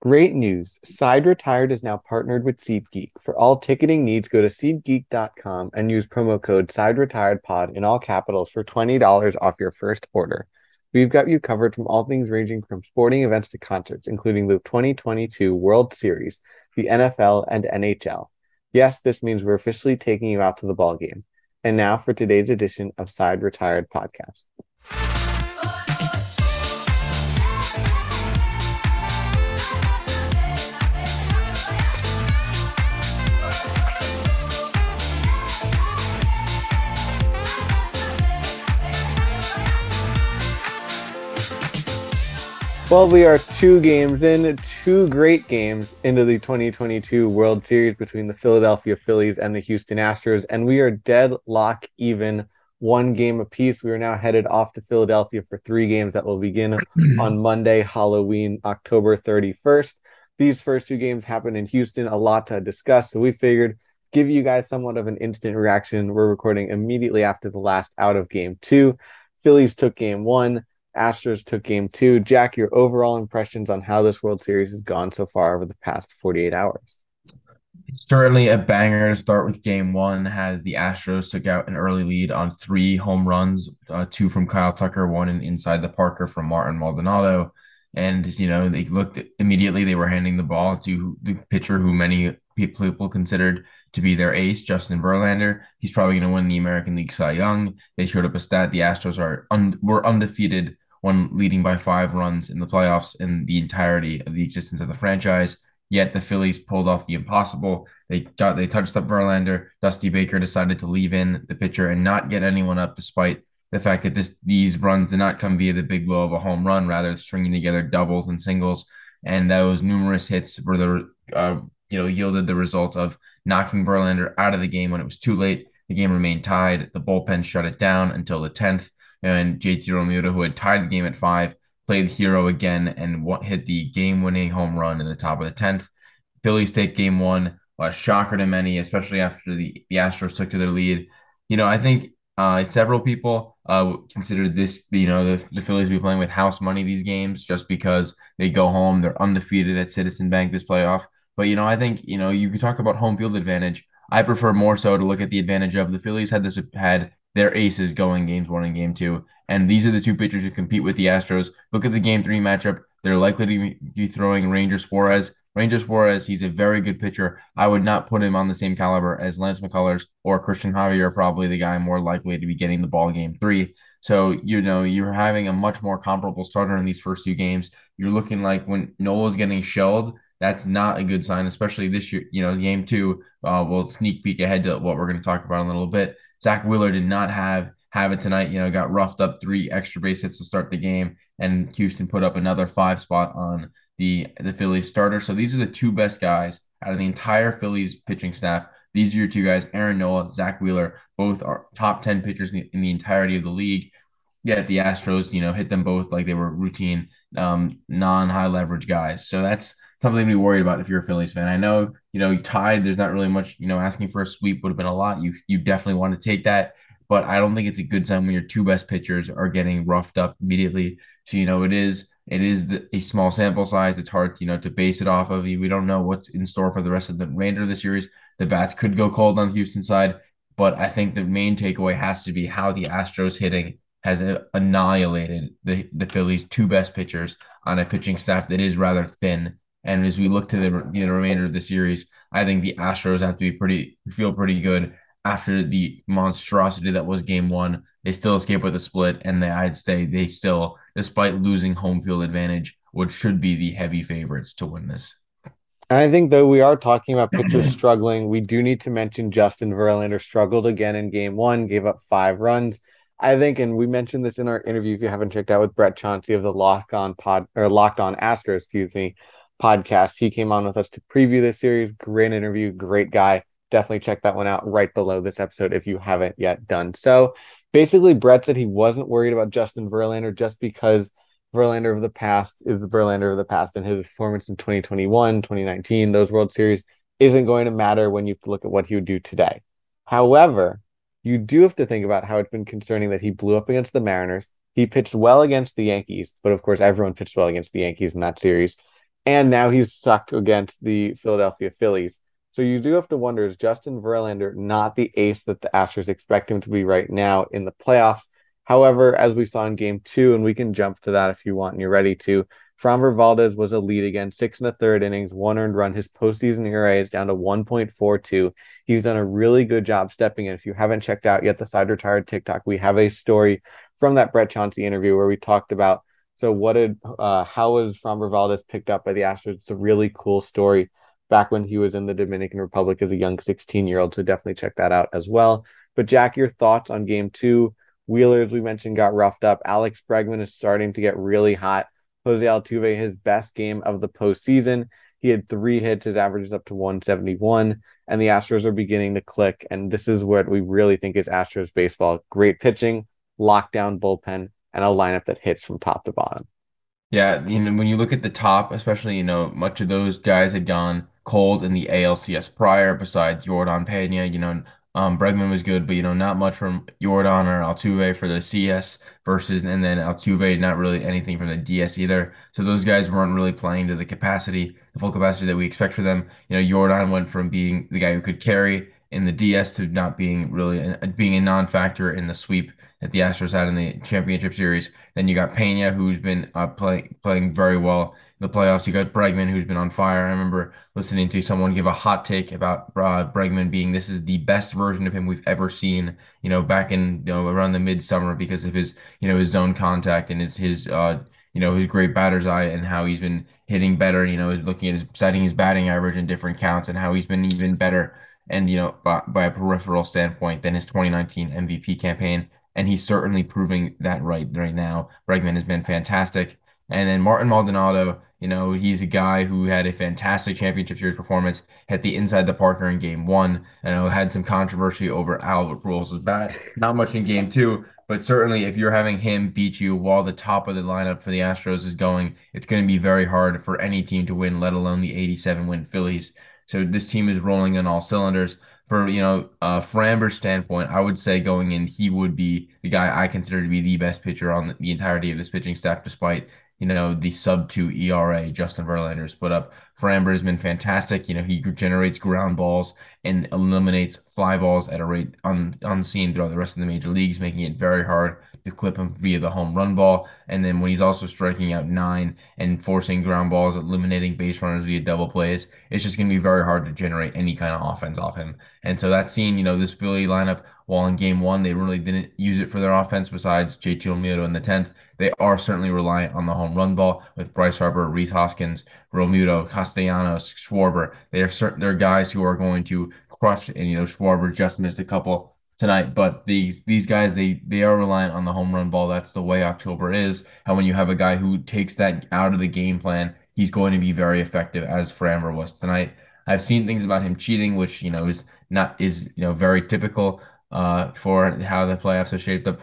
Great news. Side Retired is now partnered with SeatGeek. For all ticketing needs, go to SeatGeek.com and use promo code Side Retired Pod in all capitals for $20 off your first order. We've got you covered from all things ranging from sporting events to concerts, including the 2022 World Series, the NFL, and NHL. Yes, this means we're officially taking you out to the ball game. And now for today's edition of Side Retired Podcast. Well, we are two games in, two great games into the 2022 World Series between the Philadelphia Phillies and the Houston Astros, and we are deadlock even one game apiece. We are now headed off to Philadelphia for three games that will begin on Monday, Halloween, October 31st. These first two games happen in Houston, a lot to discuss, so we figured give you guys somewhat of an instant reaction. We're recording immediately after the last out of game two. Phillies took game one. Astros took game two. Jack, your overall impressions on how this World Series has gone so far over the past 48 hours? Certainly a banger to start with game one as the Astros took out an early lead on three home runs, uh, two from Kyle Tucker, one in inside the Parker from Martin Maldonado. And, you know, they looked immediately, they were handing the ball to the pitcher who many people considered to be their ace, Justin Verlander. He's probably going to win the American League Cy Young. They showed up a stat. The Astros are un- were undefeated when leading by five runs in the playoffs in the entirety of the existence of the franchise. Yet the Phillies pulled off the impossible. They got they touched up Verlander. Dusty Baker decided to leave in the pitcher and not get anyone up, despite the fact that this these runs did not come via the big blow of a home run, rather stringing together doubles and singles. And those numerous hits were the uh, you know yielded the result of knocking Verlander out of the game when it was too late. The game remained tied. The bullpen shut it down until the tenth and JT Realmuto, who had tied the game at five, played hero again and hit the game-winning home run in the top of the tenth. Phillies take game one, a shocker to many, especially after the, the Astros took to their lead. You know, I think uh, several people uh, considered this, you know, the, the Phillies be playing with house money these games just because they go home, they're undefeated at Citizen Bank this playoff. But you know, I think you know you could talk about home field advantage. I prefer more so to look at the advantage of the Phillies had this had their aces going games one and game two. And these are the two pitchers who compete with the Astros. Look at the game three matchup. They're likely to be throwing Ranger Suarez. Ranger Suarez, he's a very good pitcher. I would not put him on the same caliber as Lance McCullers or Christian Javier, probably the guy more likely to be getting the ball game three. So, you know, you're having a much more comparable starter in these first two games. You're looking like when Nola's getting shelled, that's not a good sign, especially this year. You know, game two, uh, we'll sneak peek ahead to what we're going to talk about in a little bit. Zack Wheeler did not have have it tonight. You know, got roughed up three extra base hits to start the game, and Houston put up another five spot on the the Phillies starter. So these are the two best guys out of the entire Phillies pitching staff. These are your two guys, Aaron Nola, Zack Wheeler, both are top 10 pitchers in the, in the entirety of the league. Yet the Astros, you know, hit them both like they were routine, um, non high leverage guys. So that's something to be worried about if you're a Phillies fan. I know, you know, tied, there's not really much, you know, asking for a sweep would have been a lot. You you definitely want to take that, but I don't think it's a good sign when your two best pitchers are getting roughed up immediately. So, you know, it is it is the, a small sample size. It's hard, you know, to base it off of. We don't know what's in store for the rest of the remainder of the series. The bats could go cold on the Houston side, but I think the main takeaway has to be how the Astros hitting has annihilated the, the Phillies' two best pitchers on a pitching staff that is rather thin and as we look to the know, remainder of the series, I think the Astros have to be pretty feel pretty good after the monstrosity that was game one. They still escape with a split, and they, I'd say they still, despite losing home field advantage, which should be the heavy favorites to win this. And I think though we are talking about pitchers struggling, we do need to mention Justin Verlander struggled again in game one, gave up five runs. I think, and we mentioned this in our interview. If you haven't checked out with Brett Chauncey of the Locked On Pod or Locked On Astros, excuse me, podcast. He came on with us to preview this series. Great interview, great guy. Definitely check that one out right below this episode if you haven't yet done so. Basically, Brett said he wasn't worried about Justin Verlander just because Verlander of the past is the Verlander of the past, and his performance in 2021, 2019, those World Series isn't going to matter when you look at what he would do today. However, you do have to think about how it's been concerning that he blew up against the Mariners. He pitched well against the Yankees, but of course, everyone pitched well against the Yankees in that series and now he's sucked against the Philadelphia Phillies. So you do have to wonder is Justin Verlander not the ace that the Astros expect him to be right now in the playoffs? However, as we saw in game two, and we can jump to that if you want and you're ready to, Framber Valdez was a lead again, six and a third innings, one earned run. His postseason ERA is down to 1.42. He's done a really good job stepping in. If you haven't checked out yet the side retired TikTok, we have a story from that Brett Chauncey interview where we talked about so what did uh, how was Framber Valdez picked up by the Astros? It's a really cool story back when he was in the Dominican Republic as a young 16 year old. So definitely check that out as well. But Jack, your thoughts on game two? Wheelers, we mentioned, got roughed up. Alex Bregman is starting to get really hot. Jose Altuve, his best game of the postseason. He had three hits. His average is up to 171. And the Astros are beginning to click. And this is what we really think is Astros baseball. Great pitching, lockdown bullpen, and a lineup that hits from top to bottom. Yeah, you know, when you look at the top, especially, you know, much of those guys had gone cold in the ALCS prior, besides Jordan Pena. You know, um, Bregman was good, but you know, not much from Yordan or Altuve for the CS versus, and then Altuve, not really anything from the DS either. So those guys weren't really playing to the capacity, the full capacity that we expect for them. You know, Yordan went from being the guy who could carry in the DS to not being really being a non-factor in the sweep that the Astros had in the championship series. Then you got Pena, who's been uh, playing playing very well in the playoffs. You got Bregman, who's been on fire. I remember listening to someone give a hot take about uh, Bregman being this is the best version of him we've ever seen. You know, back in you know around the midsummer because of his you know his zone contact and his his uh you know his great batter's eye and how he's been hitting better. You know, looking at his setting his batting average in different counts and how he's been even better and you know by, by a peripheral standpoint than his 2019 MVP campaign and he's certainly proving that right right now. Bregman has been fantastic. And then Martin Maldonado, you know, he's a guy who had a fantastic championship series performance, hit the inside the Parker in game one. Know had some controversy over Albert Pujols' bat. Not much in game two, but certainly if you're having him beat you while the top of the lineup for the Astros is going, it's going to be very hard for any team to win, let alone the 87 win Phillies. So this team is rolling on all cylinders for you know uh Framber's standpoint, I would say going in, he would be the guy I consider to be the best pitcher on the, entirety of this pitching staff, despite you know the sub two ERA Justin Verlander's put up. Framber has been fantastic. You know he generates ground balls and eliminates fly balls at a rate un, unseen throughout the rest of the major leagues, making it very hard to clip him via the home run ball. And then when he's also striking out nine and forcing ground balls, eliminating base runners via double plays, it's just going to be very hard to generate any kind of offense off him. And so that scene, you know, this Philly lineup, while in game one, they really didn't use it for their offense besides JT Realmuto in the 10th. They are certainly reliant on the home run ball with Bryce Harper, Rhys Hoskins, Realmuto, Castellanos, Schwarber. They are certain they're guys who are going to crush and you know Schwarber just missed a couple tonight. But these these guys they they are reliant on the home run ball. That's the way October is. And when you have a guy who takes that out of the game plan, he's going to be very effective as Framber was tonight. I've seen things about him cheating, which you know is not is you know very typical uh, for how the playoffs are shaped up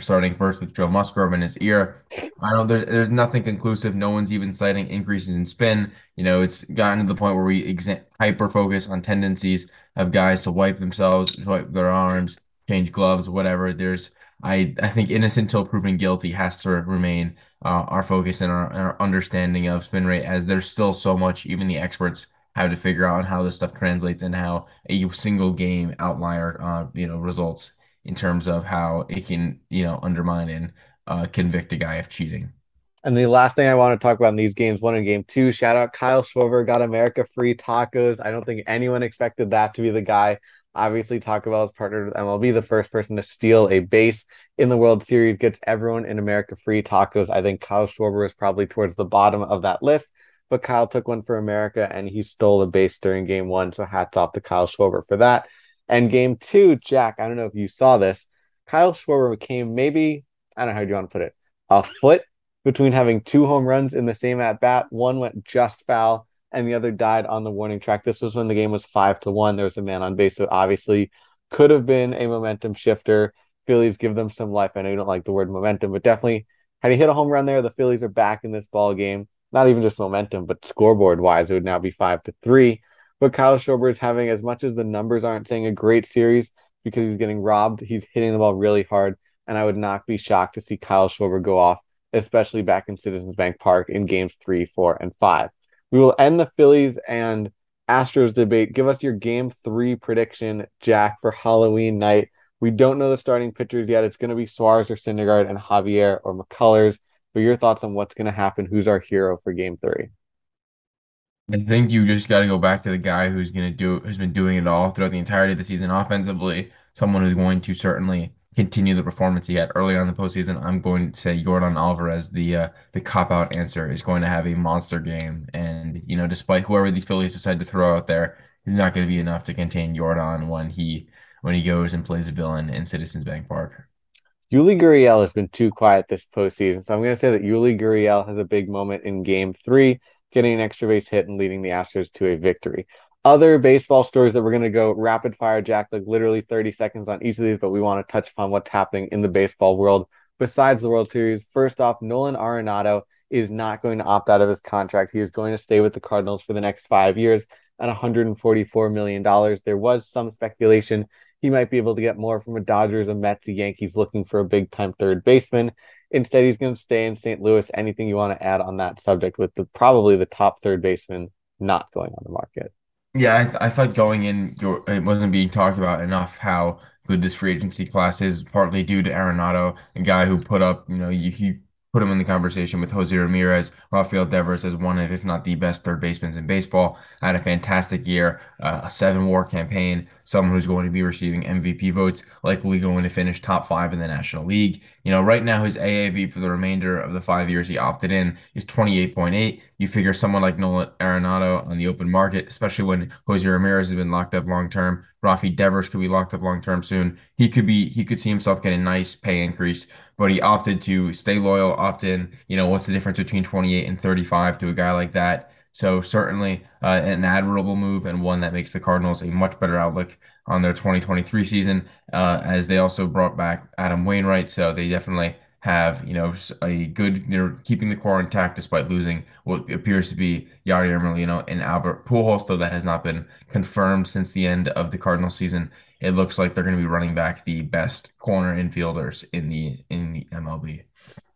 starting first with Joe Musgrove in his ear. I don't there's there's nothing conclusive. No one's even citing increases in spin. You know, it's gotten to the point where we exa- hyper focus on tendencies of guys to wipe themselves, wipe their arms, change gloves, whatever. There's I I think innocent until proven guilty has to remain uh, our focus and our, our understanding of spin rate as there's still so much even the experts have to figure out how this stuff translates and how a single game outlier uh, you know results in terms of how it can, you know, undermine and uh, convict a guy of cheating. And the last thing I want to talk about in these games, one in game two, shout out Kyle Schwarber got America free tacos. I don't think anyone expected that to be the guy. Obviously, Taco Bell is partnered with MLB. The first person to steal a base in the World Series gets everyone in America free tacos. I think Kyle Schwarber is probably towards the bottom of that list, but Kyle took one for America and he stole the base during game one. So hats off to Kyle Schwarber for that. And game two, Jack, I don't know if you saw this. Kyle Schwarber became maybe, I don't know how you want to put it, a foot between having two home runs in the same at bat. One went just foul and the other died on the warning track. This was when the game was five to one. There was a man on base. So obviously could have been a momentum shifter. Phillies give them some life. I know you don't like the word momentum, but definitely had he hit a home run there, the Phillies are back in this ball game. Not even just momentum, but scoreboard wise, it would now be five to three. But Kyle Schwarber is having as much as the numbers aren't saying a great series because he's getting robbed. He's hitting the ball really hard, and I would not be shocked to see Kyle Schwarber go off, especially back in Citizens Bank Park in games three, four, and five. We will end the Phillies and Astros debate. Give us your game three prediction, Jack, for Halloween night. We don't know the starting pitchers yet. It's going to be Suarez or Syndergaard and Javier or McCullers. But your thoughts on what's going to happen? Who's our hero for game three? I think you just got to go back to the guy who's going to do, who's been doing it all throughout the entirety of the season offensively. Someone who's going to certainly continue the performance he had early on in the postseason. I'm going to say Yordan Alvarez, the uh, the cop out answer, is going to have a monster game. And you know, despite whoever the Phillies decide to throw out there, he's not going to be enough to contain Yordan when he when he goes and plays a villain in Citizens Bank Park. Yuli Gurriel has been too quiet this postseason, so I'm going to say that Yuli Gurriel has a big moment in Game Three, getting an extra base hit and leading the Astros to a victory other baseball stories that we're going to go rapid fire, Jack, like literally 30 seconds on each of these, but we want to touch upon what's happening in the baseball world besides the World Series. First off, Nolan Arenado is not going to opt out of his contract. He is going to stay with the Cardinals for the next five years at $144 million. There was some speculation he might be able to get more from a Dodgers, a Mets, a Yankees looking for a big time third baseman. Instead, he's going to stay in St. Louis. Anything you want to add on that subject with the probably the top third baseman not going on the market? Yeah, I, th I thought going in, it wasn't being talked about enough how good this free agency class is, partly due to Arenado, a guy who put up, you know, he put him in the conversation with Jose Ramirez, Rafael Devers as one of, if not the best third basemen in baseball. Had a fantastic year, uh, a seven WAR campaign, someone who's going to be receiving MVP votes, likely going to finish top five in the National League. You know, right now his AAV for the remainder of the five years he opted in is 28.8. You figure someone like Nolan Arenado on the open market, especially when Jose Ramirez has been locked up long term, Rafi Devers could be locked up long term soon. He could be he could see himself getting a nice pay increase but he opted to stay loyal, opt in. You know, what's the difference between 28 and 35 to a guy like that? So certainly uh, an admirable move and one that makes the Cardinals a much better outlook on their 2023 season, uh, as they also brought back Adam Wainwright. So they definitely have, you know, a good, they're keeping the core intact despite losing what appears to be Yadier Molina and Albert Pujols, though that has not been confirmed since the end of the Cardinal season it looks like they're going to be running back the best corner infielders in the in the MLB.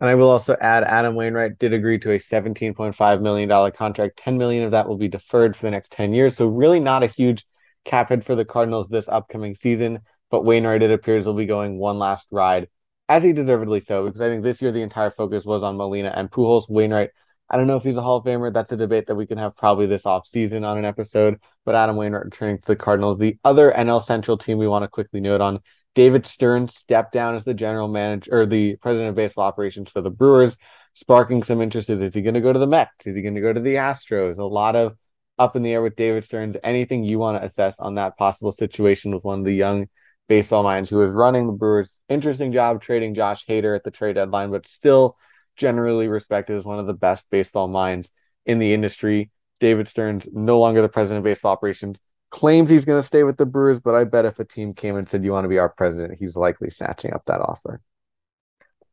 And I will also add Adam Wainwright did agree to a $17.5 million contract. 10 million of that will be deferred for the next 10 years. So really not a huge cap hit for the Cardinals this upcoming season. But Wainwright, it appears, will be going one last ride, as he deservedly so, because I think this year the entire focus was on Molina and Pujols. Wainwright I don't know if he's a Hall of Famer. That's a debate that we can have probably this off season on an episode. But Adam Wainwright returning to the Cardinals. The other NL Central team we want to quickly note on David Stern stepped down as the general manager or the president of baseball operations for the Brewers, sparking some interest. Is he going to go to the Mets? Is he going to go to the Astros? A lot of up in the air with David Stearns. Anything you want to assess on that possible situation with one of the young baseball minds who is running the Brewers? Interesting job trading Josh Hader at the trade deadline, but still generally respected as one of the best baseball minds in the industry. David Stearns, no longer the president of baseball operations, claims he's going to stay with the Brewers, but I bet if a team came and said, You want to be our president, he's likely snatching up that offer.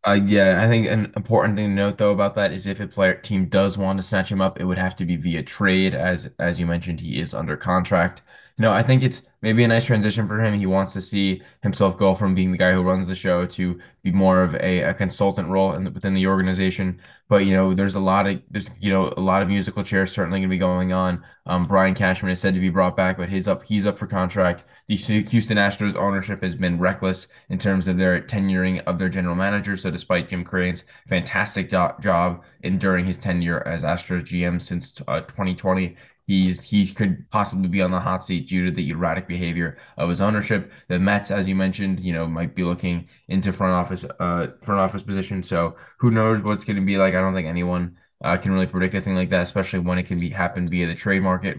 Uh, yeah, I think an important thing to note though about that is if a player team does want to snatch him up, it would have to be via trade, as as you mentioned, he is under contract. No, I think it's maybe a nice transition for him. He wants to see himself go from being the guy who runs the show to be more of a, a consultant role in within the organization. But you know, there's a lot of there's you know a lot of musical chairs certainly going to be going on. Um, Brian Cashman is said to be brought back, but he's up he's up for contract. The Houston Astros ownership has been reckless in terms of their tenuring of their general manager. So despite Jim Crane's fantastic do- job in during his tenure as Astros GM since uh, 2020, He's he could possibly be on the hot seat due to the erratic behavior of his ownership. The Mets, as you mentioned, you know, might be looking into front office uh front office position. So who knows what's going to be like? I don't think anyone uh, can really predict a thing like that, especially when it can be happen via the trade market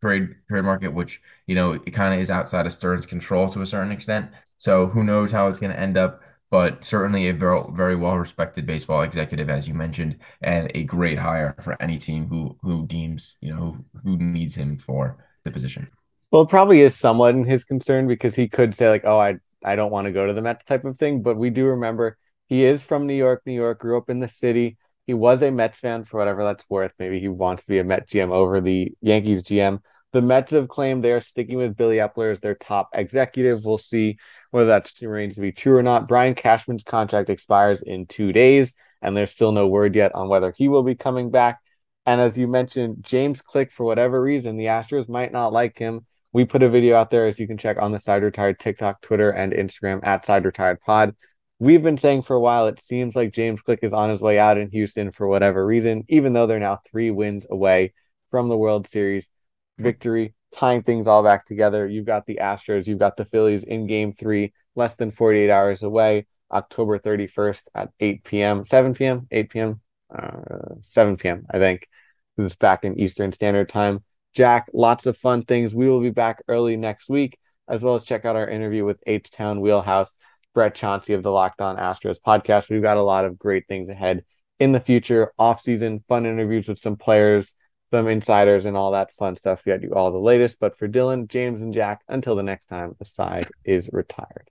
trade trade market, which you know it kind of is outside of Stern's control to a certain extent. So who knows how it's going to end up but certainly a very very well respected baseball executive, as you mentioned, and a great hire for any team who who deems you know who, needs him for the position. Well, it probably is somewhat in his concern because he could say like, "Oh, I I don't want to go to the Mets" type of thing. But we do remember he is from New York, New York, grew up in the city. He was a Mets fan for whatever that's worth. Maybe he wants to be a Mets GM over the Yankees GM. The Mets have claimed they are sticking with Billy Eppler as their top executive. We'll see whether that's remains to be true or not. Brian Cashman's contract expires in two days, and there's still no word yet on whether he will be coming back. And as you mentioned, James Click, for whatever reason, the Astros might not like him. We put a video out there as you can check on the Side Retired TikTok, Twitter, and Instagram at Side Retired Pod. We've been saying for a while it seems like James Click is on his way out in Houston for whatever reason, even though they're now three wins away from the World Series victory, tying things all back together. You've got the Astros, you've got the Phillies in game three, less than 48 hours away, October 31st at 8 p.m., 7 p.m., 8 p.m., uh, 7 p.m., I think. It's back in Eastern Standard Time. Jack, lots of fun things. We will be back early next week, as well as check out our interview with H Town Wheelhouse, Brett Chauncey of the Locked On Astros podcast. We've got a lot of great things ahead in the future, off season, fun interviews with some players, some insiders, and all that fun stuff. We got you all the latest. But for Dylan, James, and Jack, until the next time, the side is retired.